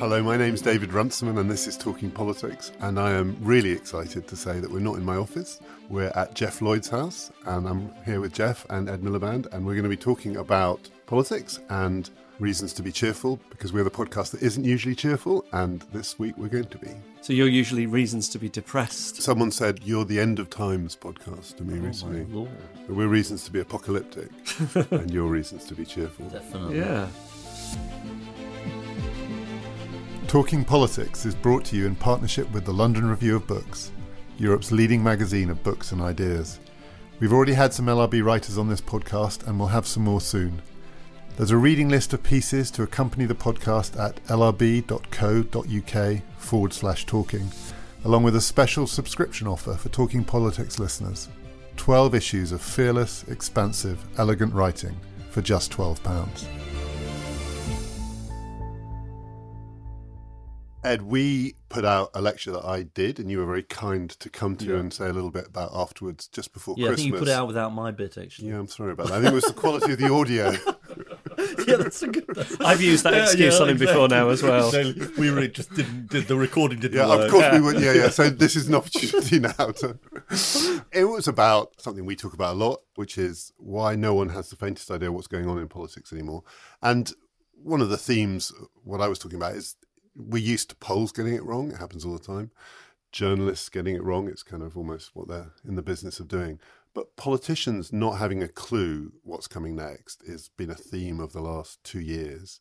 Hello, my name's David Runciman, and this is Talking Politics. And I am really excited to say that we're not in my office. We're at Geoff Lloyd's house, and I'm here with Geoff and Ed Miliband, and we're going to be talking about politics and reasons to be cheerful because we're the podcast that isn't usually cheerful, and this week we're going to be. So you're usually reasons to be depressed. Someone said you're the end of times podcast to me Oh, recently. my lord. We're reasons to be apocalyptic, and your reasons to be cheerful. Definitely. Yeah. Talking Politics is brought to you in partnership with the London Review of Books, Europe's leading magazine of books and ideas. We've already had some LRB writers on this podcast and we'll have some more soon. There's a reading list of pieces to accompany the podcast at lrb.co.uk forward slash talking, along with a special subscription offer for Talking Politics listeners. 12 issues of fearless, expansive, elegant writing for just £12. Ed, we put out a lecture that I did, and you were very kind to come to Yeah. and say a little bit about afterwards, just before Yeah, I Christmas. think you put it out without my bit actually. Yeah, I'm sorry about that. I think it was the quality of the audio. yeah that's a good. I've used that excuse on him before now as well. we really just didn't. Did, the recording didn't Yeah, work. of course we would. Yeah, yeah. So this is an opportunity now to. It was about something we talk about a lot, which is why no one has the faintest idea what's going on in politics anymore. And one of the themes, what I was talking about, is we're used to polls getting it wrong. It happens all the time. Journalists getting it wrong. It's kind of almost what they're in the business of doing. But politicians not having a clue what's coming next has been a theme of the last two years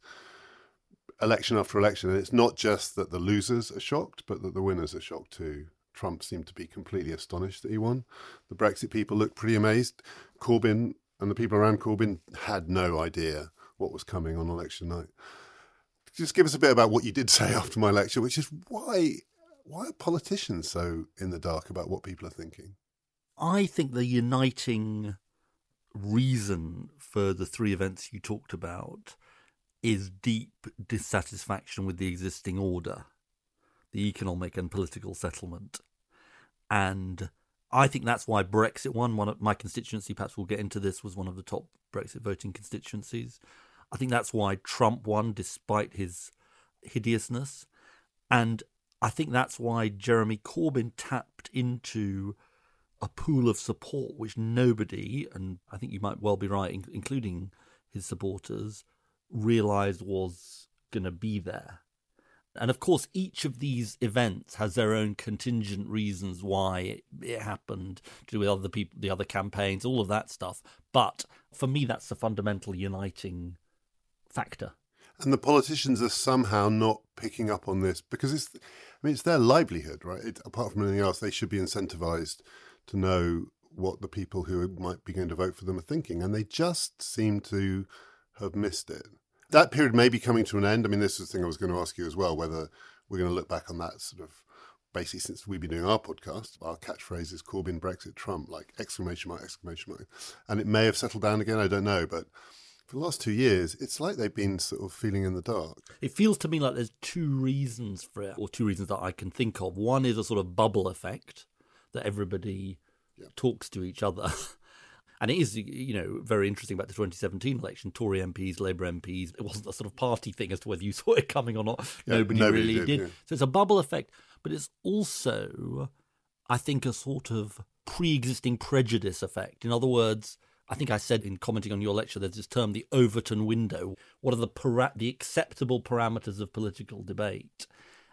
election after election. And it's not just that the losers are shocked, but that the winners are shocked too. Trump seemed to be completely astonished that he won. The Brexit people looked pretty amazed. Corbyn and the people around Corbyn had no idea what was coming on election night. Just give us a bit about what you did say after my lecture, which is why why are politicians so in the dark about what people are thinking? I think the uniting reason for the three events you talked about is deep dissatisfaction with the existing order, the economic and political settlement. And I think that's why Brexit won. One of my constituency, perhaps we'll get into this, was one of the top Brexit voting constituencies. I think that's why Trump won despite his hideousness. And I think that's why Jeremy Corbyn tapped into a pool of support which nobody, and I think you might well be right, including his supporters, realised was going to be there. And of course, each of these events has their own contingent reasons why it happened to do with other people, the other campaigns, all of that stuff. But for me, that's the fundamental uniting factor. And the politicians are somehow not picking up on this because it's, I mean, it's their livelihood, right? It, apart from anything else, they should be incentivized to know what the people who might be going to vote for them are thinking. And they just seem to have missed it. That period may be coming to an end. I mean, this is the thing I was going to ask you as well whether we're going to look back on that sort of basically since we've been doing our podcast, our catchphrase is Corbyn, Brexit, Trump, like exclamation mark, exclamation mark. And it may have settled down again, I don't know. But for the last two years, it's like they've been sort of feeling in the dark. It feels to me like there's two reasons for it, or two reasons that I can think of. One is a sort of bubble effect that everybody talks to each other. And it is, you know, very interesting about the 2017 election. Tory MPs, Labour MPs, it wasn't a sort of party thing as to whether you saw it coming or not. Yeah, nobody, nobody really did, did. yeah. So it's a bubble effect, but it's also, I think, a sort of pre existing prejudice effect. In other words, I think I said in commenting on your lecture, there's this term, the Overton window. What are the para- the acceptable parameters of political debate?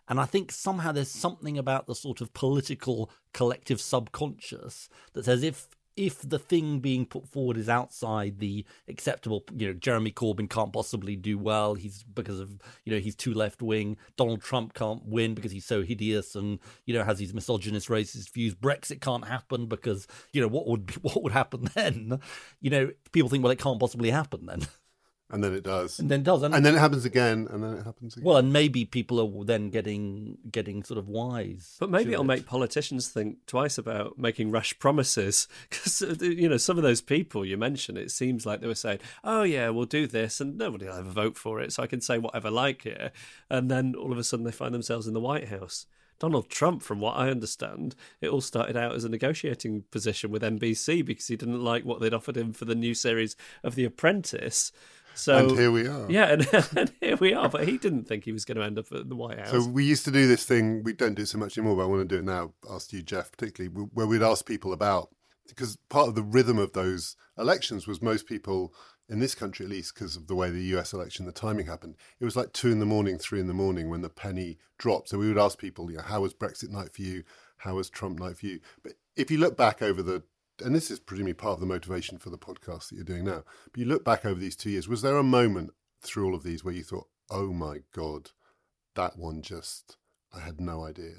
And I think somehow there's something about the sort of political collective subconscious that says if if the thing being put forward is outside the acceptable, you know, Jeremy Corbyn can't possibly do well. He's because of, you know, he's too left wing. Donald Trump can't win because he's so hideous and, you know, has these misogynist, racist views. Brexit can't happen because, you know, what would be, what would happen then? You know, people think, well, it can't possibly happen then, And then it does. and then it does. And, And then it happens again, and then it happens again. well, and maybe people are then getting getting sort of wise. But maybe it'll it. make politicians think twice about making rash promises. Because, uh, you know, some of those people you mentioned, it seems like they were saying, oh, yeah, we'll do this, and nobody will ever vote for it, so I can say whatever I like here. And then all of a sudden they find themselves in the White House. Donald Trump, from what I understand, it all started out as a negotiating position with NBC because he didn't like what they'd offered him for the new series of The Apprentice. So and here we are. Yeah, and, and, here we are. But he didn't think he was going to end up at the White House. So we used to do this thing. We don't do it so much anymore, but I want to do it now. Ask you, Geoff, particularly, where we'd ask people about because part of the rhythm of those elections was most people in this country, at least, because of the way the US election, the timing happened. It was like two in the morning, three in the morning when the penny dropped. So we would ask people, you know, how was Brexit night for you? How was Trump night for you? But if you look back over the and this is presumably part of the motivation for the podcast that you're doing now. But you look back over these two years, was there a moment through all of these where you thought, oh my God, that one just, I had no idea?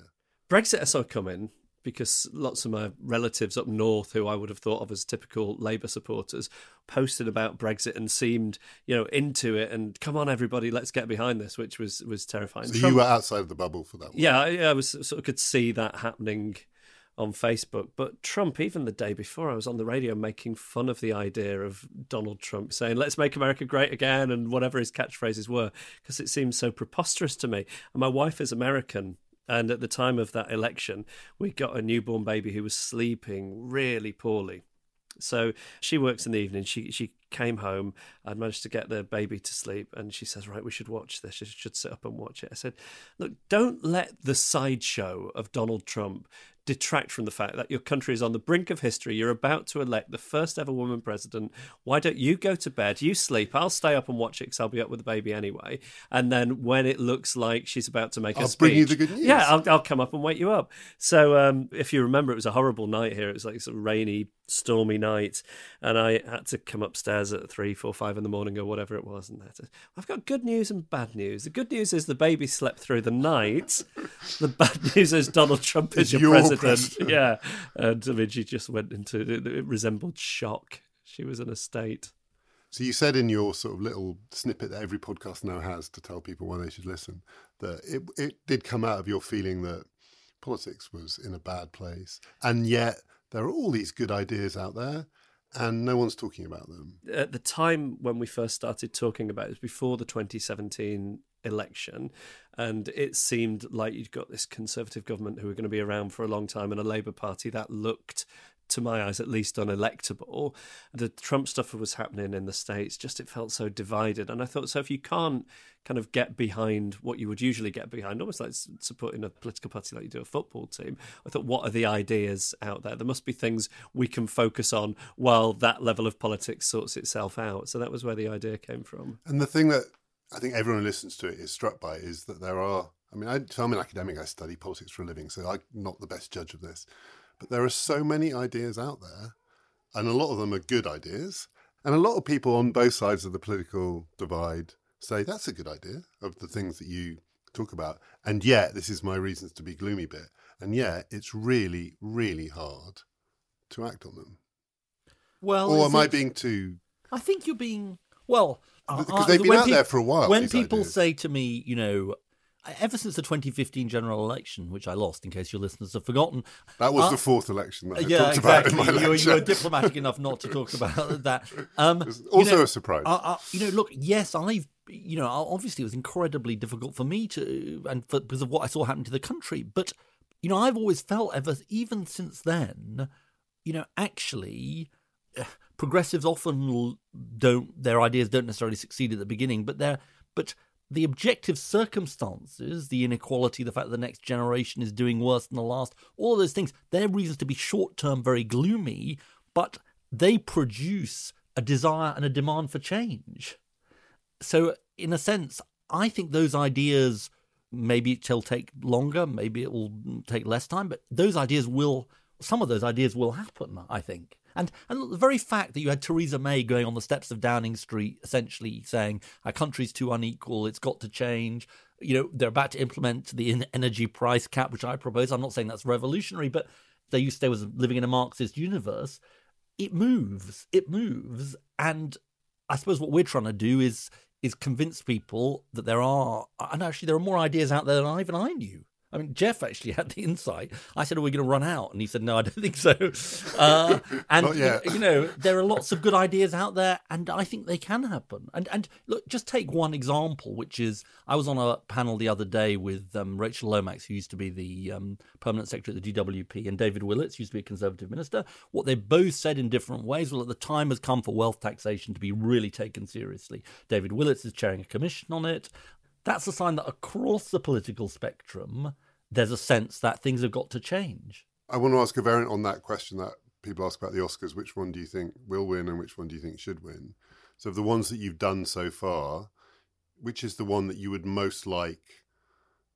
Brexit I saw coming because lots of my relatives up north, who I would have thought of as typical Labour supporters, posted about Brexit and seemed, you know, into it and come on, everybody, let's get behind this, which was was terrifying. So Trump, you were outside of the bubble for that. One. Yeah, I, I was sort of could see that happening on Facebook. But Trump, even the day before, I was on the radio making fun of the idea of Donald Trump saying, let's make America great again, and whatever his catchphrases were, because it seems so preposterous to me. And my wife is American. And at the time of that election, we got a newborn baby who was sleeping really poorly. So she works in the evening. She she came home. I'd managed to get the baby to sleep, and she says, "Right, we should watch this. You should sit up and watch it." I said, "Look, don't let the sideshow of Donald Trump detract from the fact that your country is on the brink of history. You're about to elect the first ever woman president. Why don't you go to bed? You sleep. I'll stay up and watch it because I'll be up with the baby anyway. And then when it looks like she's about to make I'll a speech, bring you the good news. Yeah, I'll, I'll come up and wake you up. So um, if you remember, it was a horrible night here. It was like sort of rainy, stormy night, and I had to come upstairs at three, four, five in the morning or whatever it was. And to, I've got good news and bad news. The good news is the baby slept through the night. the bad news is Donald Trump is your, your president. president. Yeah, and I mean, she just went into it, it resembled shock. She was in a state. So you said in your sort of little snippet that every podcast now has to tell people why they should listen that it it did come out of your feeling that politics was in a bad place, and yet there are all these good ideas out there and no one's talking about them. At the time when we first started talking about it, it was before the 2017 election, and it seemed like you'd got this Conservative government who were going to be around for a long time and a Labour Party that looked to my eyes at least unelectable the trump stuff was happening in the states just it felt so divided and i thought so if you can't kind of get behind what you would usually get behind almost like supporting a political party like you do a football team i thought what are the ideas out there there must be things we can focus on while that level of politics sorts itself out so that was where the idea came from and the thing that I think everyone who listens to it is struck by is that there are. I mean, I, so I'm an academic. I study politics for a living, so I'm not the best judge of this. But there are so many ideas out there, and a lot of them are good ideas. And a lot of people on both sides of the political divide say that's a good idea of the things that you talk about. And yet, this is my reasons to be gloomy bit. And yet, it's really, really hard to act on them. Well, or am it, I being too? I think you're being well because uh, uh, they've been out pe- there for a while. When people ideas. say to me, you know, ever since the 2015 general election, which I lost, in case your listeners have forgotten, that was uh, the fourth election that I yeah, talked exactly. about in my you're, lecture. you're diplomatic enough not to talk about that. Um, also you know, a surprise. Uh, uh, you know, look, yes, I've. You know, obviously, it was incredibly difficult for me to, and for, because of what I saw happen to the country. But you know, I've always felt ever, even since then, you know, actually, progressives often don't their ideas don't necessarily succeed at the beginning, but they're but the objective circumstances, the inequality, the fact that the next generation is doing worse than the last, all of those things, they're reasons to be short term very gloomy, but they produce a desire and a demand for change. So, in a sense, I think those ideas maybe it'll take longer, maybe it will take less time, but those ideas will some of those ideas will happen, I think. And and the very fact that you had Theresa May going on the steps of Downing Street, essentially saying our country's too unequal, it's got to change. You know, they're about to implement the energy price cap, which I propose. I'm not saying that's revolutionary, but they used to say was living in a Marxist universe. It moves, it moves, and I suppose what we're trying to do is is convince people that there are, and actually there are more ideas out there than I, even I knew I mean, Geoff actually had the insight. I said, "Are we going to run out?" And he said, "No, I don't think so." Uh, and yet. you know, there are lots of good ideas out there, and I think they can happen. And and look, just take one example, which is I was on a panel the other day with um, Rachel Lomax, who used to be the um, permanent secretary at the DWP, and David Willetts, used to be a Conservative minister. What they both said in different ways. Well, the time has come for wealth taxation to be really taken seriously. David Willetts is chairing a commission on it that's a sign that across the political spectrum, there's a sense that things have got to change. I want to ask a variant on that question that people ask about the Oscars. Which one do you think will win and which one do you think should win? So, of the ones that you've done so far, which is the one that you would most like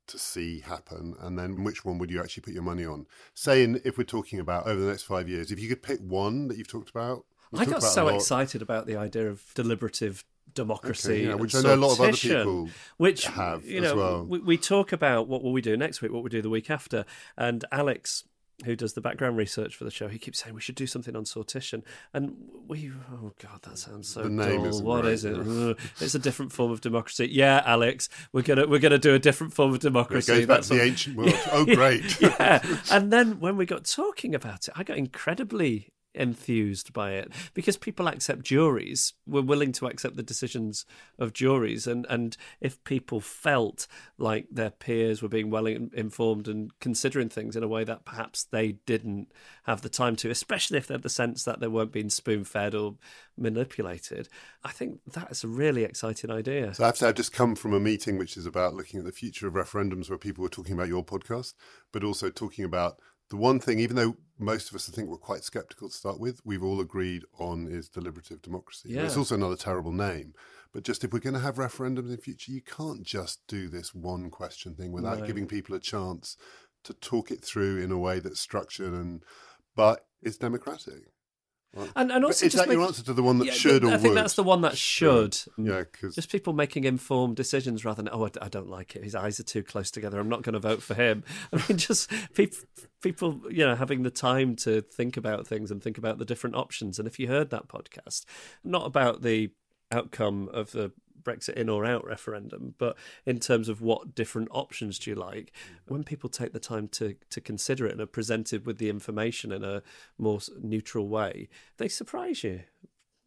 to see happen? And then which one would you actually put your money on? Saying, if we're talking about over the next five years, if you could pick one that you've talked about. we've I got so a excited about the idea of deliberative democracy, Okay, yeah, which I know a lot of other people which have you as know, well. we, we talk about what will we do next week, what we do the week after, and Alex. Who does the background research for the show? He keeps saying we should do something on sortition, and we. Oh God, that sounds so dull. What right, is it? yeah. It's a different form of democracy. Yeah, Alex, we're gonna we're gonna do a different form of It democracy. goes back That's to the ancient world. Oh, great. yeah. And then when we got talking about it, I got incredibly enthused by it because people accept juries we're willing to accept the decisions of juries and and if people felt like their peers were being well in- informed and considering things in a way that perhaps they didn't have the time to especially if they had the sense that they weren't being spoon-fed or manipulated i think that's a really exciting idea. So I've just come from a meeting which is about looking at the future of referendums, where people were talking about your podcast, but also talking about the one thing, even though most of us I think were quite skeptical to start with, we've all agreed on is deliberative democracy. Yeah. It's also another terrible name. But just if we're going to have referendums in the future, you can't just do this one question thing without No. giving people a chance to talk it through in a way that's structured and, but it's democratic. And and also is just that your answer to the one that Yeah, should or I think would? that's the one that should. Yeah, because Just people making informed decisions rather than, oh, I don't like it. His eyes are too close together. I'm not going to vote for him. I mean, just people, people, you know, having the time to think about things and think about the different options. And if you heard that podcast, not about the outcome of the Brexit in or out referendum, but in terms of what different options do you like, when people take the time to to consider it and are presented with the information in a more neutral way, they surprise you.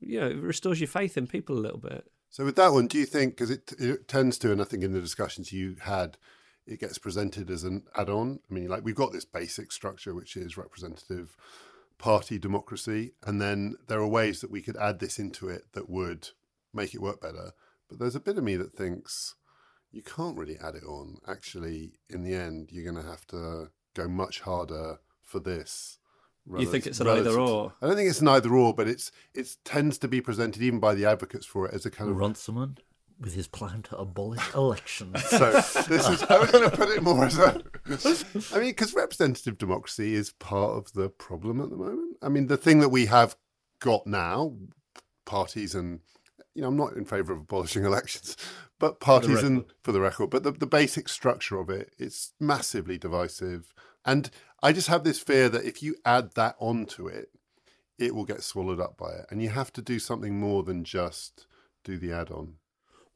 You know, it restores your faith in people a little bit. So with that one, do you think because it, it tends to, and I think in the discussions you had, it gets presented as an add-on. I mean, like we've got this basic structure which is representative party democracy, and then there are ways that we could add this into it that would make it work better. But there's a bit of me that thinks you can't really add it on. Actually, in the end, you're going to have to go much harder for this. You think it's an either or? I don't think it's an either or, but it's it tends to be presented even by the advocates for it as a kind of Runciman with his plan to abolish elections. so this is I was going to put it more as a. I mean, because representative democracy is part of the problem at the moment. I mean, the thing that we have got now, parties and you know, I'm not in favour of abolishing elections, but parties and for the record, but the, the basic structure of it, it's massively divisive, and I just have this fear that if you add that onto it, it will get swallowed up by it, and you have to do something more than just do the add-on.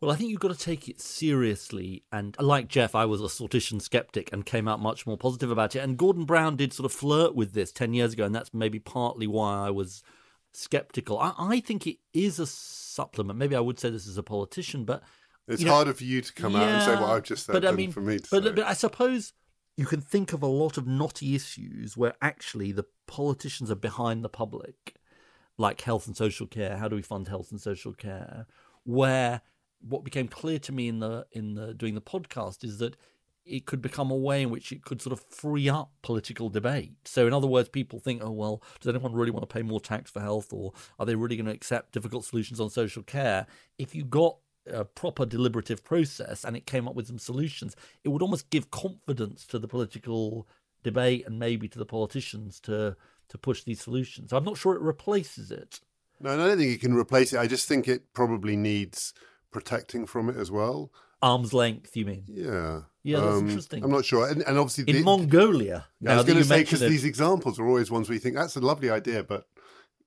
Well, I think you've got to take it seriously. And uh, like Geoff, I was a sortition skeptic and came out much more positive about it. And Gordon Brown did sort of flirt with this 10 years ago. And that's maybe partly why I was skeptical. I, I think it is a supplement. Maybe I would say this as a politician, but. It's you know, harder for you to come out and say what yeah, I've just said but I mean, for me to but, say. but I suppose you can think of a lot of knotty issues where actually the politicians are behind the public, like health and social care. How do we fund health and social care? Where what became clear to me in the in the doing the podcast is that it could become a way in which it could sort of free up political debate. So, in other words, people think, oh, well, does anyone really want to pay more tax for health or are they really going to accept difficult solutions on social care? If you got a proper deliberative process and it came up with some solutions, it would almost give confidence to the political debate and maybe to the politicians to to push these solutions. I'm not sure it replaces it. No, I don't think it can replace it. I just think it probably needs protecting from it as well. Arm's length, you mean? Yeah. Yeah, that's interesting. I'm not sure. And, and obviously, In the- Mongolia, I now was going to say, because these examples are always ones where you think that's a lovely idea, but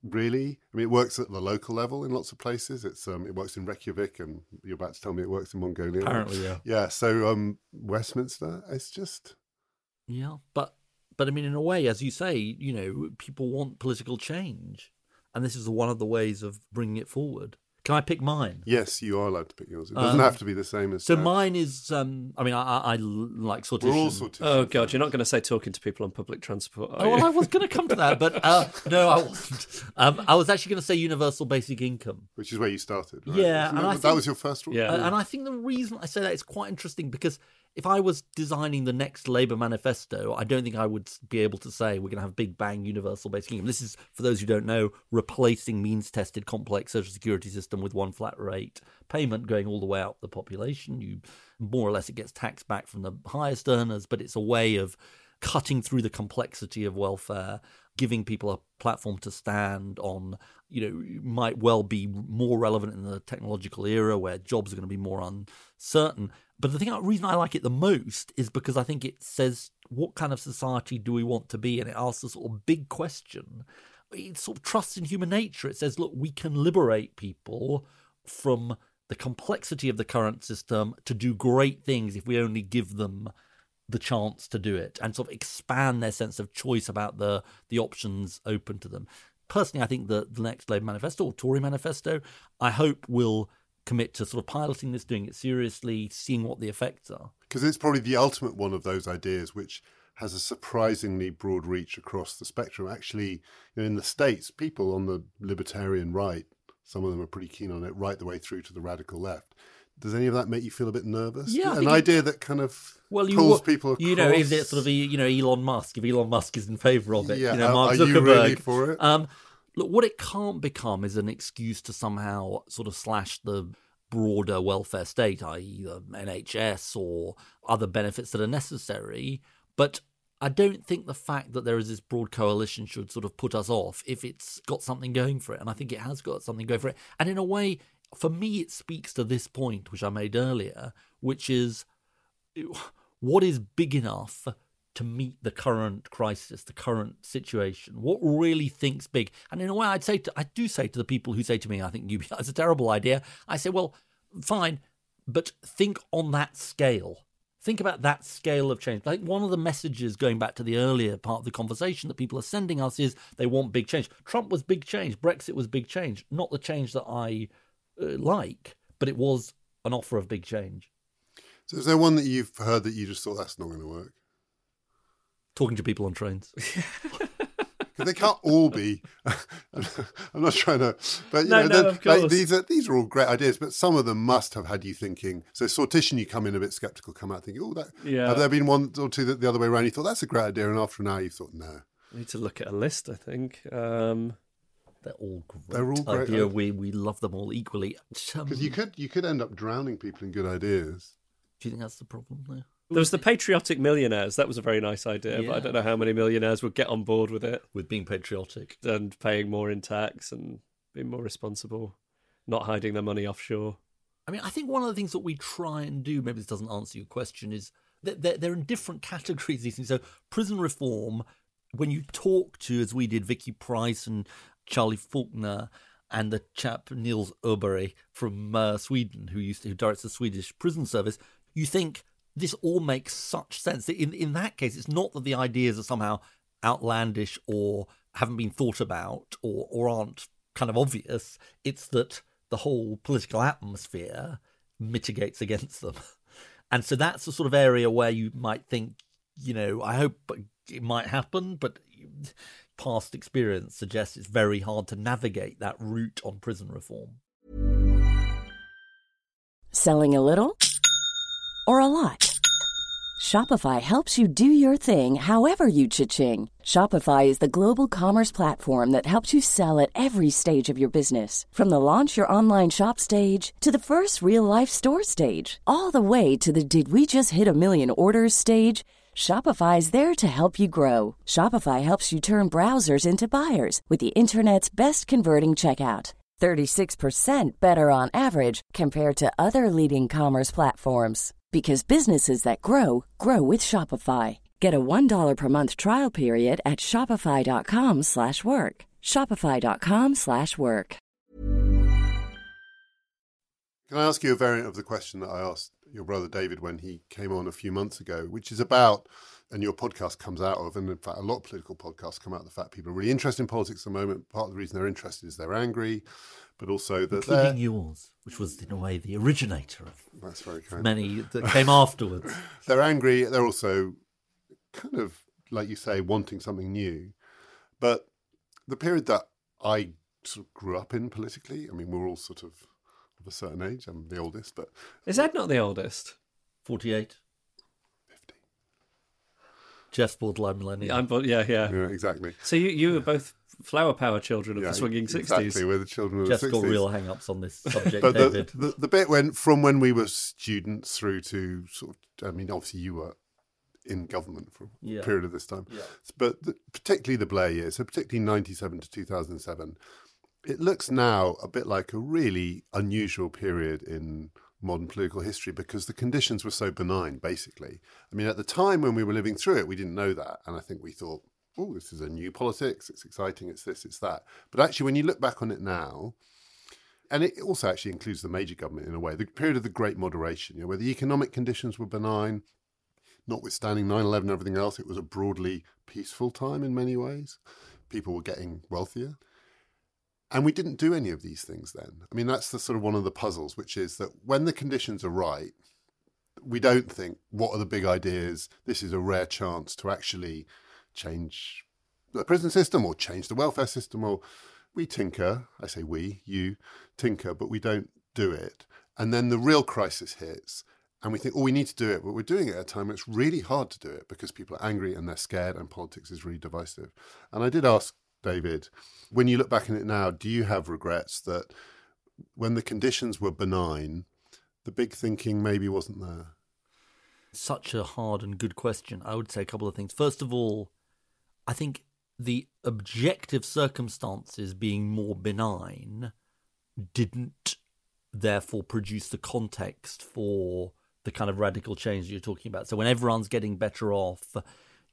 really? I mean, it works at the local level in lots of places. It's um, It works in Reykjavik, and you're about to tell me it works in Mongolia. apparently, yeah. Yeah, so um, Westminster, it's just, Yeah, but but I mean, in a way, as you say, you know, people want political change, and this is one of the ways of bringing it forward. Can I pick mine? Yes, you are allowed to pick yours. It doesn't Um, have to be the same as. So that. mine is, um, I mean, I, I, I like sortition. We're all sortition. Oh god, you're not going to say talking to people on public transport. Are Oh, well. I was going to come to that, but uh, no, I wasn't. Um, I was actually going to say universal basic income. which is where you started. Right? Yeah, Isn't and that, I that think- was your first one. Yeah. Uh, and I think the reason I say that is quite interesting because if I was designing the next Labour manifesto, I don't think I would be able to say we're going to have big bang universal basic income. This is, for those who don't know, replacing means tested complex social security system with one flat rate payment going all the way out the population. You more or less it gets taxed back from the highest earners, but it's a way of cutting through the complexity of welfare, giving people a platform to stand on, you know, might well be more relevant in the technological era where jobs are going to be more uncertain. But the thing, the reason I like it the most is because I think it says what kind of society do we want to be, and it asks a sort of big question. It sort of trusts in human nature. It says, look, we can liberate people from the complexity of the current system to do great things if we only give them the chance to do it and sort of expand their sense of choice about the the options open to them. Personally, I think the, the next Labour manifesto or Tory manifesto, I hope will commit to sort of piloting this, doing it seriously, seeing what the effects are. because it's probably the ultimate one of those ideas which has a surprisingly broad reach across the spectrum. Actually, you know, in the states, people on the libertarian right, some of them are pretty keen on it, right the way through to the radical left. Does any of that make you feel a bit nervous? Yeah, an it- idea that kind of Well, you pulls people across. you know, if it's sort of a, you know Elon Musk, if Elon Musk is in favour of it, Yeah, you know, Mark are Zuckerberg. you really for it? Um, look, what it can't become is an excuse to somehow sort of slash the broader welfare state, i.e., the NHS or other benefits that are necessary. But I don't think the fact that there is this broad coalition should sort of put us off if it's got something going for it. And I think it has got something going for it. And in a way, for me, it speaks to this point, which I made earlier, which is what is big enough to meet the current crisis, the current situation? What really thinks big? And in a way, I'd say to, I do say to the people who say to me, "I think UBI is a terrible idea." I say, "Well, fine, but think on that scale." Think about that scale of change. Like one of the messages going back to the earlier part of the conversation that people are sending us is they want big change. Trump was big change. Brexit was big change. Not the change that I like, but it was an offer of big change. So is there one that you've heard that you just thought that's not going to work? Talking to people on trains. Because they can't all be. I'm not trying to, but you No, know, no, they're- of like, course. these are these are all great ideas, but some of them must have had you thinking. So sortition, you come in a bit skeptical, come out thinking, oh, that. Yeah. Have there been one or two that the other way around? You thought that's a great idea, and after an hour, you thought no. I need to look at a list. I think. Um, They're all great. They're all great idea. We we love them all equally. Um, Because you could you could end up drowning people in good ideas. Do you think that's the problem there? there was the patriotic millionaires. That was a very nice idea, but I don't know how many millionaires would get on board with it With being patriotic. and paying more in tax and being more responsible, not hiding their money offshore. I mean, I think one of the things that we try and do, maybe this doesn't answer your question, is that they're, they're in different categories. These things. So, prison reform, when you talk to, as we did, Vicky Pryce and Charlie Falconer and the chap Nils Öberg from uh, Sweden, who used to, who directs the Swedish prison service, you think this all makes such sense. In in that case, it's not that the ideas are somehow outlandish or haven't been thought about or or aren't kind of obvious. It's that the whole political atmosphere mitigates against them. And so that's the sort of area where you might think, you know, I hope it might happen, but past experience suggests it's very hard to navigate that route on prison reform. Selling a little or a lot? Shopify helps you do your thing however you cha-ching. Shopify is the global commerce platform that helps you sell at every stage of your business. From the launch your online shop stage to the first real life store stage, all the way to the did we just hit a million orders stage. Shopify is there to help you grow. Shopify helps you turn browsers into buyers with the internet's best converting checkout. 36% better on average compared to other leading commerce platforms because businesses that grow grow with Shopify. Get a $1 per month trial period at shopify.com/work. shopify.com/work. Can I ask you a variant of the question that I asked your brother David when he came on a few months ago, which is about and your podcast comes out of, and in fact, a lot of political podcasts come out of the fact people are really interested in politics at the moment. Part of the reason they're interested is they're angry, but also that they're. Including yours, which was in a way the originator of That's very kind. many that came afterwards. they're angry. They're also kind of, like you say, wanting something new. But the period that I sort of grew up in politically, I mean, we're all sort of of a certain age. I'm the oldest, but Is that not the oldest? 48. 50. Geoff's borderline millennial. I'm, bo- yeah, yeah. Yeah, exactly. So you you were both flower power children of Yeah, the swinging sixties. exactly. sixties. We're the children of Geoff's the got real hang ups on this subject, but the, David. the the bit when from when we were students through to sort of I mean obviously you were in government for a Yeah. period of this time Yeah. but the, particularly the Blair years so particularly 97 to 2007 it looks now a bit like a really unusual period in modern political history because the conditions were so benign basically I mean at the time when we were living through it we didn't know that and I think we thought oh this is a new politics it's exciting it's this it's that but actually when you look back on it now and it also actually includes the major government in a way. The period of the Great Moderation, you know, where the economic conditions were benign, notwithstanding 9 11 and everything else, it was a broadly peaceful time in many ways. People were getting wealthier. And we didn't do any of these things then. I mean, that's the sort of one of the puzzles, which is that when the conditions are right, we don't think, what are the big ideas? This is a rare chance to actually change the prison system or change the welfare system or we tinker. I say we, you tinker, but we don't do it. And then the real crisis hits, and we think, oh, we need to do it, but we're doing it at a time when it's really hard to do it because people are angry and they're scared, and politics is really divisive. And I did ask David, when you look back on it now, do you have regrets that when the conditions were benign, the big thinking maybe wasn't there? Such a hard and good question. I would say a couple of things. First of all, I think the objective circumstances being more benign didn't therefore produce the context for the kind of radical change you're talking about. So when everyone's getting better off,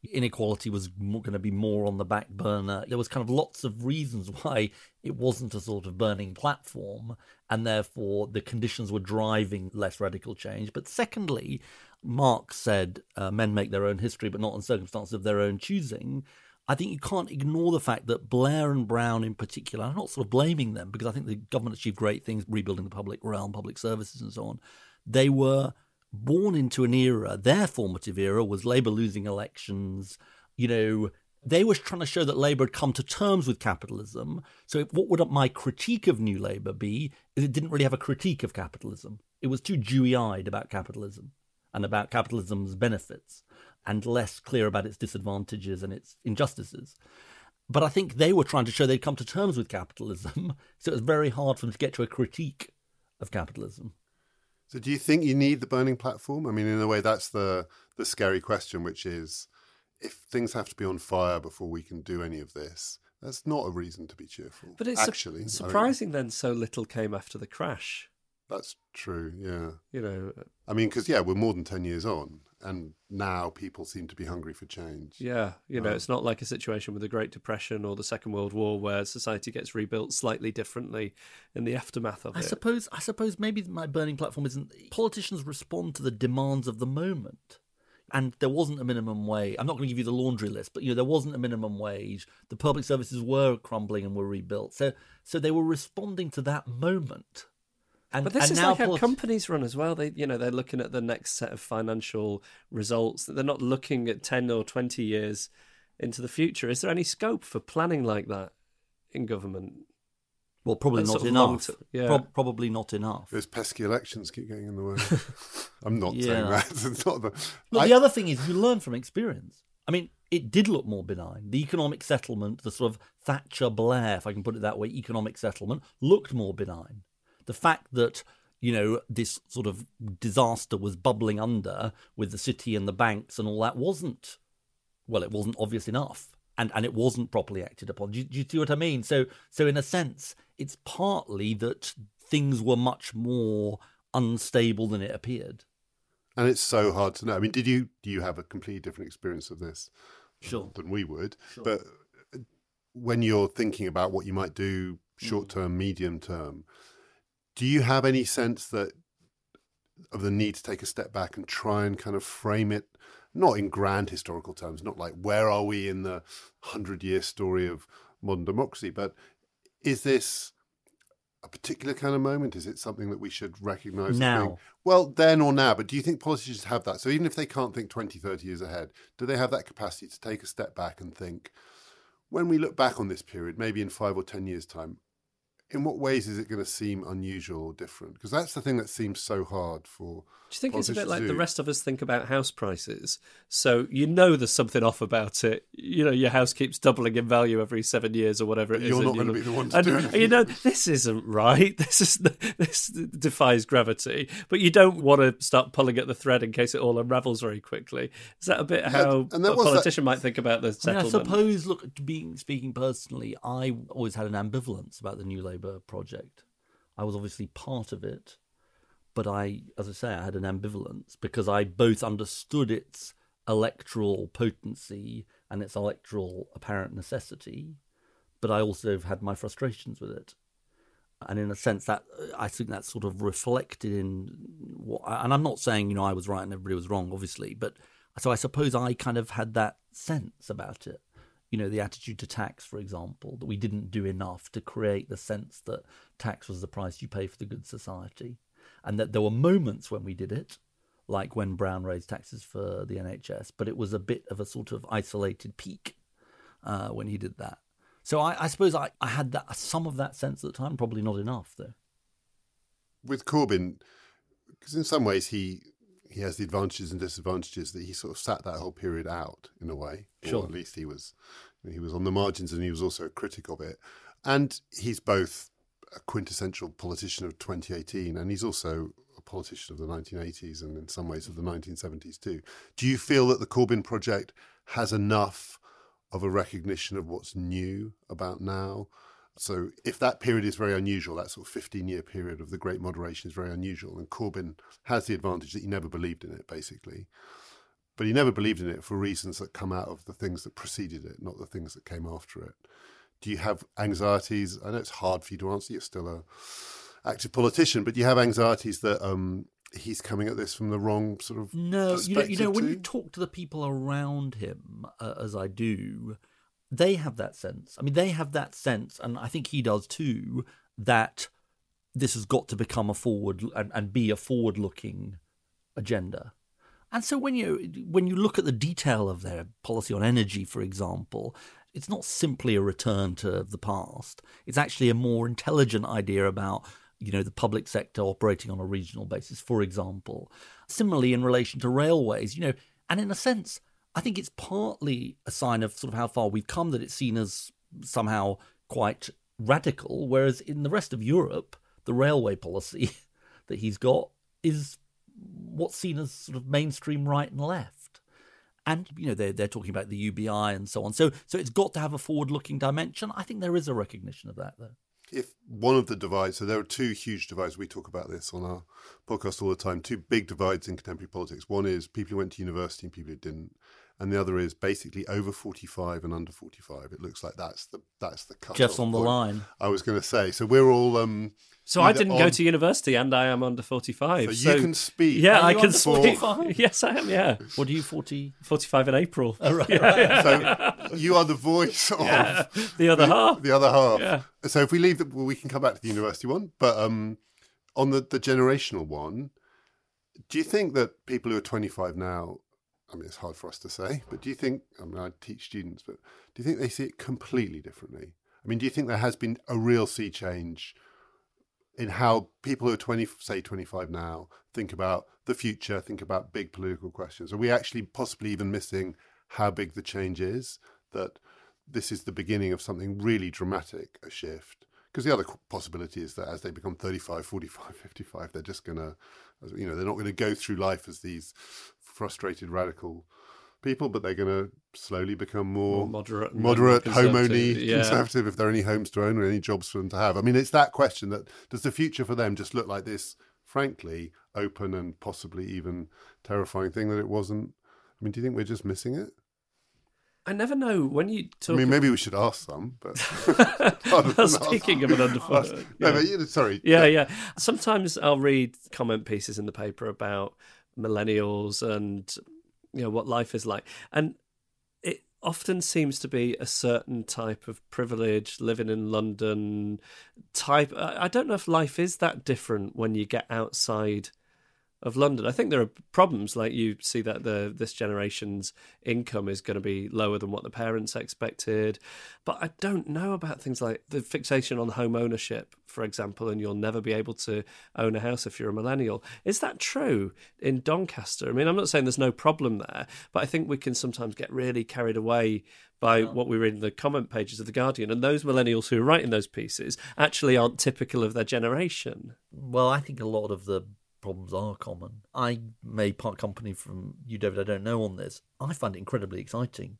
inequality was going to be more on the back burner. There was kind of lots of reasons why it wasn't a sort of burning platform, and therefore the conditions were driving less radical change. But secondly, Marx said uh, men make their own history, but not on circumstances of their own choosing. I think you can't ignore the fact that Blair and Brown, in particular, I'm not sort of blaming them because I think the government achieved great things, rebuilding the public realm, public services, and so on. They were born into an era, their formative era was Labour losing elections. You know, they were trying to show that Labour had come to terms with capitalism. So, what would my critique of New Labour be? Is it didn't really have a critique of capitalism. It was too dewy eyed about capitalism and about capitalism's benefits and less clear about its disadvantages and its injustices. But I think they were trying to show they'd come to terms with capitalism. So, it was very hard for them to get to a critique of capitalism. So, do you think you need the burning platform? I mean, in a way, that's the the scary question, which is, if things have to be on fire before we can do any of this, that's not a reason to be cheerful. But it's su- actually I mean, surprising then so little came after the crash. That's true. Yeah, You know, I mean, because yeah, we're more than ten years on, and now people seem to be hungry for change. yeah, you know, Um, it's not like a situation with the Great Depression or the Second World War where society gets rebuilt slightly differently in the aftermath of I it. suppose I suppose maybe my burning platform isn't politicians respond to the demands of the moment. And there wasn't a minimum wage. I'm not going to give you the laundry list, but you know there wasn't a minimum wage. The public services were crumbling and were rebuilt. So so they were responding to that moment. And, But this and is now like how politi- companies run as well. They, you know, they're looking at the next set of financial results. They're not looking at ten or twenty years into the future. Is there any scope for planning like that in government? well, probably that not sort of long enough. t- yeah. Prob- probably not enough. Those pesky elections keep getting in the way. I'm not saying that. It's not the. Look, I- the other thing is you learn from experience. I mean, it did look more benign. The economic settlement, the sort of Thatcher Blair, if I can put it that way, economic settlement looked more benign. The fact that you know this sort of disaster was bubbling under with the city and the banks and all that wasn't well, it wasn't obvious enough. And, and it wasn't properly acted upon. Do you, do you see what I mean? So so in a sense, it's partly that things were much more unstable than it appeared. and it's so hard to know. I mean, did you do you have a completely different experience of this Sure. than we would? Sure. But when you're thinking about what you might do hmm. short term, medium term, do you have any sense that of the need to take a step back and try and kind of frame it not in grand historical terms, not like where are we in the hundred year story of modern democracy, but is this a particular kind of moment? Is it something that we should recognize? Now. being- well, then or now, but do you think politicians have that? So even if they can't think 20, 30 years ahead, do they have that capacity to take a step back and think, when we look back on this period, maybe in five or 10 years' time, in what ways is it going to seem unusual or different? Because that's the thing that seems so hard for. Do you think it's a bit like to the rest of us think about house prices? So you know there's something off about it. You know your house keeps doubling in value every seven years or whatever it But is. you're and not gonna be the one to and, do and anything. You know this isn't right. This is this defies gravity. But you don't want to start pulling at the thread in case it all unravels very quickly. Is that a bit how and a was that- politician might think about the I mean. I suppose, look, being speaking personally, I always had an ambivalence about the New Labour project. I was obviously part of it, but I, as I say, I had an ambivalence because I both understood its electoral potency and its electoral apparent necessity, but I also had my frustrations with it. And in a sense, that I think that's sort of reflected in what. And I'm not saying you know I was right and everybody was wrong, obviously, but so I suppose I kind of had that sense about it. You know, the attitude to tax, for example, that we didn't do enough to create the sense that tax was the price you pay for the good society, and that there were moments when we did it, like when Brown raised taxes for the NHS, but it was a bit of a sort of isolated peak uh, when he did that. So I, I suppose I, I had that some of that sense at the time, probably not enough though. with Corbyn, because in some ways he he has the advantages and disadvantages that he sort of sat that whole period out in a way. Sure. Or at least he was he was on the margins and he was also a critic of it. And he's both a quintessential politician of 2018 and he's also a politician of the 1980s and in some ways of the 1970s too. Do you feel that the Corbyn project has enough of a recognition of what's new about now? So if that period is very unusual, that sort of 15 year period of the great moderation is very unusual, and Corbyn has the advantage that he never believed in it, basically. But he never believed in it for reasons that come out of the things that preceded it, not the things that came after it. Do you have anxieties? I know it's hard for you to answer. You're still a active politician, but do you have anxieties that um, he's coming at this from the wrong sort of No, you know, you know, when you talk to the people around him, uh, as I do, they have that sense. I mean, they have that sense, and I think he does too, that this has got to become a forward and, and be a forward-looking agenda. And so when you when you look at the detail of their policy on energy, for example, it's not simply a return to the past. It's actually a more intelligent idea about you know the public sector operating on a regional basis, for example. Similarly, in relation to railways, you know, and in a sense, I think it's partly a sign of sort of how far we've come that it's seen as somehow quite radical, whereas in the rest of Europe, the railway policy that he's got is what's seen as sort of mainstream right and left. And you know they're they're talking about the UBI and so on. So so it's got to have a forward-looking dimension. I think there is a recognition of that, though. if one of the divides, so there are two huge divides. We talk about this on our podcast all the time. Two big divides in contemporary politics. One is people who went to university and people who didn't, and the other is basically over forty-five and under forty-five. It looks like that's the that's the cut. Just on the line. I was going to say. So we're all. um So I didn't go to university, and I am under forty-five. So you can speak. Yeah, I can speak. 45? Yes, I am. Yeah, What are you forty? forty-five in April. Oh, right, right. So you are the voice of The other half. the other half. Yeah. So if we leave the, well, we can come back to the university one, but um, on the, the generational one, do you think that people who are 25 now, I mean, it's hard for us to say, but do you think, I mean, I teach students, but do you think they see it completely differently? I mean, do you think there has been a real sea change in how people who are 20, say 25 now, think about the future, think about big political questions? Are we actually possibly even missing how big the change is? That this is the beginning of something really dramatic, a shift. Because the other possibility is that as they become 35, 45, 55, they're just going to, you know, they're not going to go through life as these frustrated radical people, but they're going to slowly become more, More moderate moderate, more home conservative, yeah. conservative, if there are any homes to own or any jobs for them to have. I mean, it's that question that does the future for them just look like this, frankly, open and possibly even terrifying thing that it wasn't? I mean, do you think we're just missing it? I never know when you I mean, maybe we should ask some, but Well, speaking of an under, Ask- no, yeah. but, you know, sorry, yeah, yeah. Sometimes I'll read comment pieces in the paper about millennials and you know what life is like, and it often seems to be a certain type of privilege living in London. Type I don't know if life is that different when you get outside of London. I think there are problems like you see that the this generation's income is going to be lower than what the parents expected. But I don't know about things like the fixation on home ownership, for example, and you'll never be able to own a house if you're a millennial. Is that true in Doncaster? I mean, I'm not saying there's no problem there, but I think we can sometimes get really carried away by what we read in the comment pages of the Guardian, and those millennials who are writing those pieces actually aren't typical of their generation. Well, I think a lot of the problems are common. I may part company from you, David. I don't know on this. I find it incredibly exciting,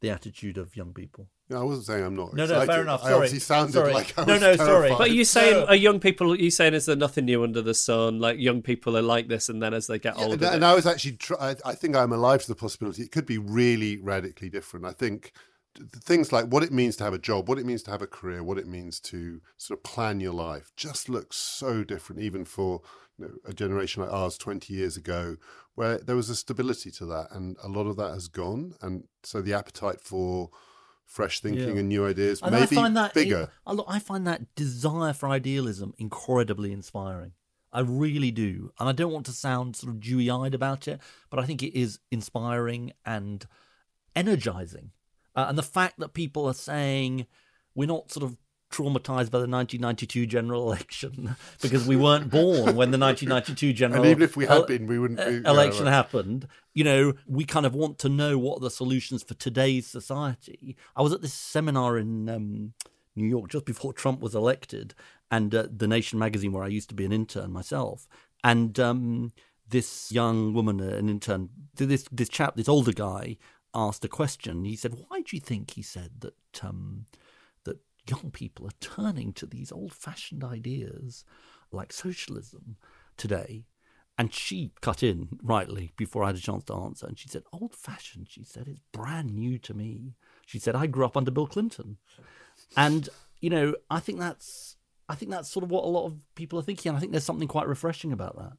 the attitude of young people. No, I wasn't saying I'm not. No, excited. no, fair enough. Sorry. I Sorry. obviously sounded Sorry. like I No, was no, sorry. terrified. But are you saying No. are young people? Are you saying is there nothing new under the sun? Like young people are like this, and then as they get Yeah, older, and, and I was actually, tr- I, I think I'm alive to the possibility it could be really radically different. I think things like what it means to have a job, what it means to have a career, what it means to sort of plan your life just looks so different, even for you know, a generation like ours 20 years ago, where there was a stability to that. And a lot of that has gone. And so the appetite for fresh thinking Yeah. and new ideas And may I be find that bigger. I find that desire for idealism incredibly inspiring. I really do, and I don't want to sound sort of dewy-eyed about it, but I think it is inspiring and energizing. Uh, and the fact that people are saying we're not sort of traumatized by the 1992 general election because we weren't born when the 1992 general And even if we had been, we wouldn't be. uh, yeah, election right. happened, you know, we kind of want to know what are the solutions for today's society. I was at this seminar in um, New York just before Trump was elected, and uh, the Nation magazine, where I used to be an intern myself, and um, this young woman, uh, an intern, this this chap, this older guy, asked a question. He said, "Why do you think?" He said that um, that young people are turning to these old-fashioned ideas like socialism today. And she cut in rightly before I had a chance to answer. And she said, Old fashioned, she said, it's brand new to me. She said, I grew up under Bill Clinton. And, you know, I think that's I think that's sort of what a lot of people are thinking. And I think there's something quite refreshing about that.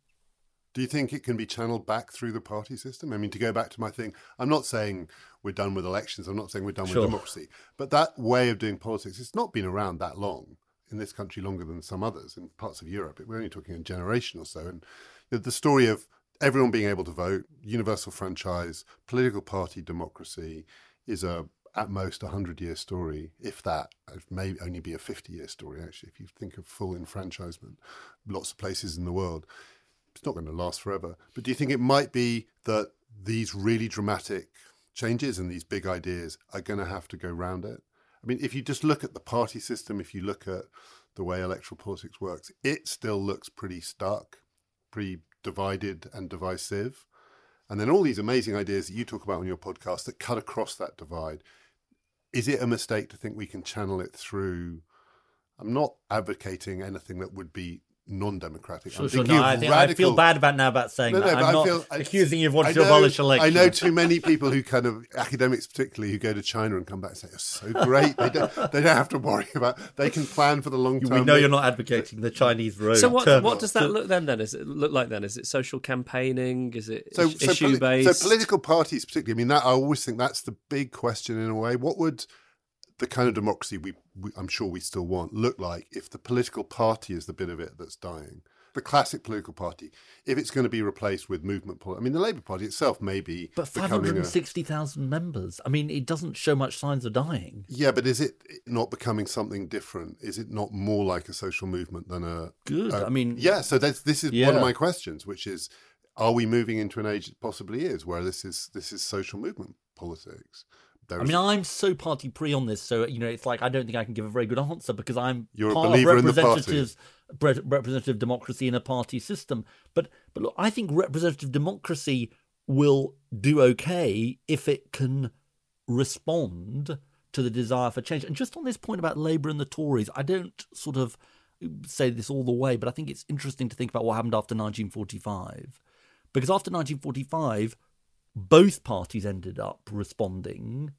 Do you think it can be channeled back through the party system? I mean, to go back to my thing, I'm not saying we're done with elections. I'm not saying we're done Sure. with democracy. But that way of doing politics, it's not been around that long in this country, longer than some others in parts of Europe. We're only talking a generation or so. And the, story of everyone being able to vote, universal franchise, political party democracy is a at most a hundred year story, if that. It may only be a fifty year story actually. If you think of full enfranchisement, lots of places in the world it's not going to last forever. But do you think it might be that these really dramatic changes and these big ideas are going to have to go round it? I mean, if you just look at the party system, if you look at the way electoral politics works, it still looks pretty stuck, pretty divided and divisive. And then all these amazing ideas that you talk about on your podcast that cut across that divide. Is it a mistake to think we can channel it through? I'm not advocating anything that would be non-democratic. I'm Sure, sure. No, of I, think, I feel bad about now about saying no, that. no, I'm I not feel I- accusing you of wanting I to know- abolish election. I know too many people who kind of academics, particularly, who go to China and come back and say, "It's so great. they don't. They don't have to worry about. They can plan for the long term." we know you're not advocating the Chinese road. So what term. what does that look then? Then is it look like then? Is it social campaigning? Is it So, is- so, issue poli- based? so political parties, particularly. I mean, that I always think that's the big question in a way. What would the kind of democracy we, we I'm sure we still want look like if the political party is the bit of it that's dying? The classic political party, if it's going to be replaced with movement politics. I mean, the Labour Party itself may be But becoming a 560,000 members. I mean, it doesn't show much signs of dying. Yeah, but is it not becoming something different? Is it not more like a social movement than a Good. a- I mean, yeah? So that's this is one of my questions, which is, are we moving into an age that possibly is where this is this is social movement politics? There I mean, I'm so party pre on this, so you know, it's like I don't think I can give a very good answer because I'm You're a part of believer in the party. representative representative democracy in a party system. But but look, I think representative democracy will do okay if it can respond to the desire for change. And just on this point about Labour and the Tories, I don't sort of say this all the way, but I think it's interesting to think about what happened after 1945. Because after 1945, both parties ended up responding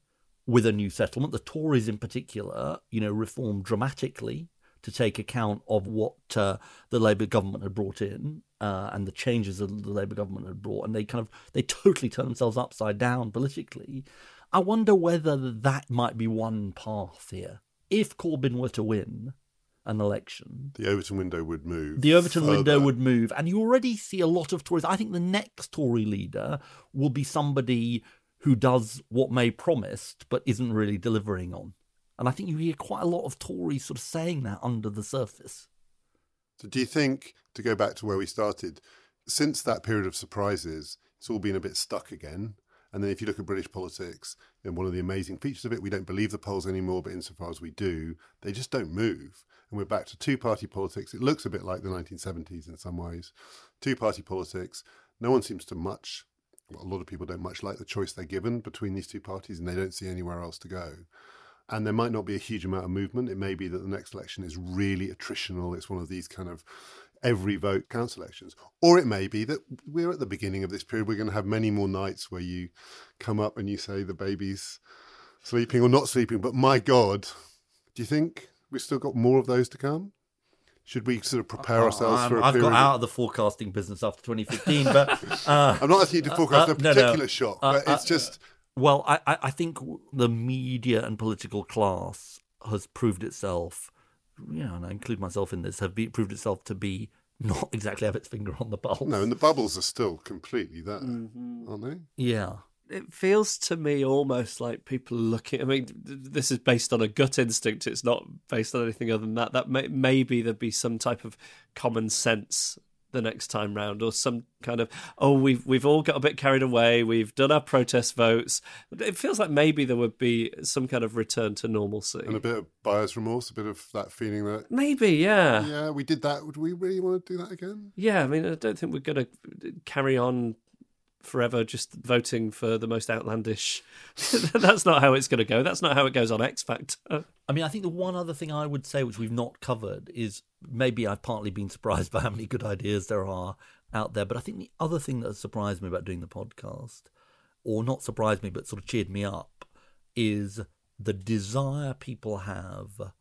with a new settlement. The Tories, in particular, you know, reformed dramatically to take account of what uh, the Labour government had brought in, uh, and the changes that the Labour government had brought, and they kind of they totally turned themselves upside down politically. I wonder whether that might be one path here. If Corbyn were to win an election, The Overton window would move. the Overton window would move, and you already see a lot of Tories. I think the next Tory leader will be somebody who does what May promised but isn't really delivering on. And I think you hear quite a lot of Tories sort of saying that under the surface. So do you think, to go back to where we started, since that period of surprises, it's all been a bit stuck again? And then if you look at British politics, then one of the amazing features of it, we don't believe the polls anymore, but insofar as we do, they just don't move. And we're back to two party politics. It looks a bit like the 1970s in some ways. Two party politics. No one seems to much, a lot of people don't much like the choice they're given between these two parties, and they don't see anywhere else to go and there might not be a huge amount of movement. It may be that the next election is really attritional. It's one of these kind of every vote counts elections. Or it may be that we're at the beginning of this period. We're going to have many more nights where you come up and you say the baby's sleeping or not sleeping. But my God, do you think we've still got more of those to come? Should we sort of prepare ourselves Um, for a I've period? got out of the forecasting business after 2015, but uh, I'm not asking you to forecast uh, a no, no. particular shock, Uh, but it's uh, just Well, I, I I think the media and political class has proved itself, you know, and I include myself in this, have be, proved itself to be not exactly have its finger on the pulse. no, and the bubbles are still completely there, Mm-hmm. aren't they? yeah. It feels to me almost like people are looking. I mean, this is based on a gut instinct. It's not based on anything other than that. That may, maybe there'd be some type of common sense the next time round, or some kind of oh, we've we've all got a bit carried away. We've done our protest votes. It feels like maybe there would be some kind of return to normalcy. And a bit of buyer's remorse, a bit of that feeling that Maybe, yeah. yeah, we did that. Would we really want to do that again? Yeah, I mean, I don't think we're going to uh, carry on forever just voting for the most outlandish. That's not how it's going to go. That's not how it goes on X Factor. I mean, I think the one other thing I would say, which we've not covered, is maybe I've partly been surprised by how many good ideas there are out there. But I think the other thing that has surprised me about doing the podcast, or not surprised me, but sort of cheered me up, is the desire people have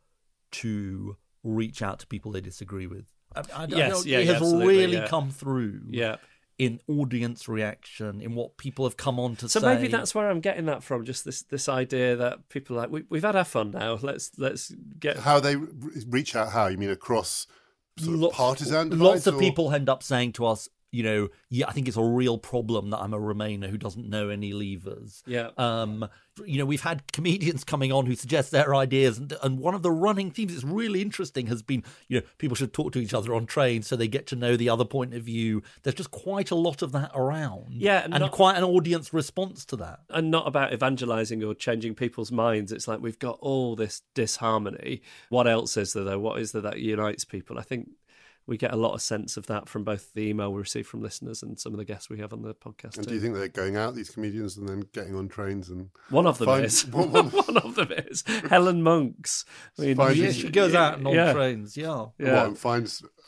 to reach out to people they disagree with. I, I, don't Yes, know, yeah, it has really yeah. come through Yeah. In audience reaction, in what people have come on to So say. So maybe that's where I'm getting that from. Just this this idea that people are like we, we've had our fun now. Let's let's get How they reach out? How you mean across sort of Lo- partisan? Lots divides, of or- people end up saying to us, you know, yeah, I think it's a real problem that I'm a Remainer who doesn't know any Leavers. Yeah. Um, you know, we've had comedians coming on who suggest their ideas, and, and one of the running themes that's really interesting has been, you know, people should talk to each other on trains so they get to know the other point of view. There's just quite a lot of that around. Yeah, and not- quite an audience response to that. and not about evangelizing or changing people's minds. It's like we've got all this disharmony. What else is there though? What is there that unites people? I think we get a lot of sense of that from both the email we receive from listeners and some of the guests we have on the podcast. And too. do you think they're going out these comedians and then getting on trains and One of them Find- is. one- One, one- of them is Helen Monks. I mean, Find- Yeah, she goes out and on yeah. trains. Yeah. Yeah. what, and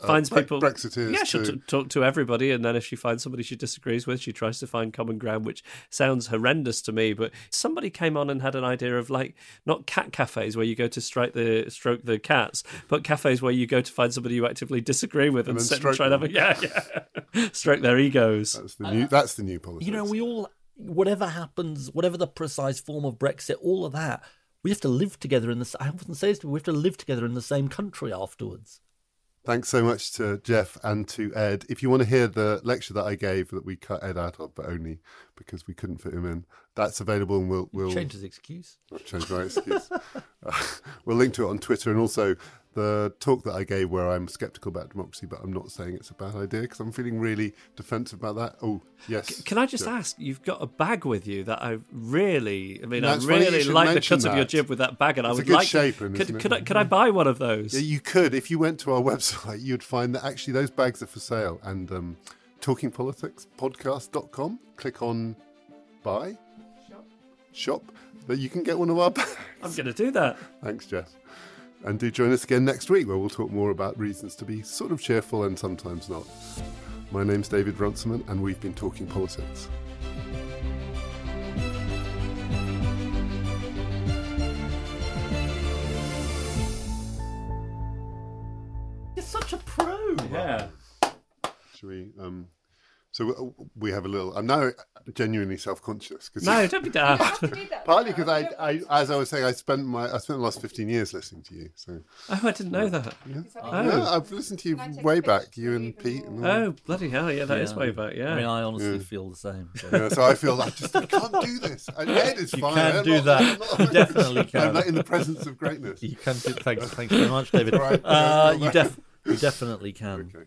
finds uh, finds Bre- people Brexiteers Yeah, she'll to- t- talk to everybody, and then if she finds somebody she disagrees with, she tries to find common ground, which sounds horrendous to me. But somebody came on and had an idea of like not cat cafes where you go to strike the stroke the cats, but cafes where you go to find somebody you actively disagree with and, then sit and stroke try to have a yeah, yeah, stroke their egos. That's the new. that's the new politics. You know, we all, whatever happens, whatever the precise form of Brexit, all of that, we have to live together in this. I often say this to people, we have to live together in the same country afterwards. Thanks so much to Geoff and to Ed. If you want to hear the lecture that I gave that we cut Ed out of, but only because we couldn't fit him in, that's available and we'll we'll Change his excuse. I've my excuse. Uh, we'll link to it on Twitter and also the talk that I gave where I'm sceptical about democracy, but I'm not saying it's a bad idea because I'm feeling really defensive about that. Oh, yes. Can I just Yeah. ask? You've got a bag with you that I really, I mean, That's I really like the mention cut of your jib with that bag, and I It's a would good like. shape, to, and could, isn't it? could I could I buy one of those? Yeah, you could. If you went to our website, you'd find that actually those bags are for sale. And um, talkingpoliticspodcast.com, click on buy, shop. shop, that you can get one of our bags. I'm going to do that. Thanks, Geoff. And do join us again next week where we'll talk more about reasons to be sort of cheerful and sometimes not. My name's David Runciman, and we've been talking politics. You're such a pro. Yeah. Should we? Um, so we- we have a little. I'm now genuinely self-conscious because No, don't be daft. partly because I, I, as I was saying, I spent my I spent the last 15 years listening to you. So oh, I didn't know that. yeah, I've listened to you way back. You and Pete. And all. Oh, bloody hell! Yeah, that is Yeah. way back. Yeah. I mean, I honestly Yeah. feel the same. Yeah, so I feel like just I can't do this. And Ed is You fine. can I'm do not- that. I'm not- definitely can. I'm not in the presence of greatness. You can do. Thanks, thanks very much, David. Right, Uh, you, def- you definitely can. Okay.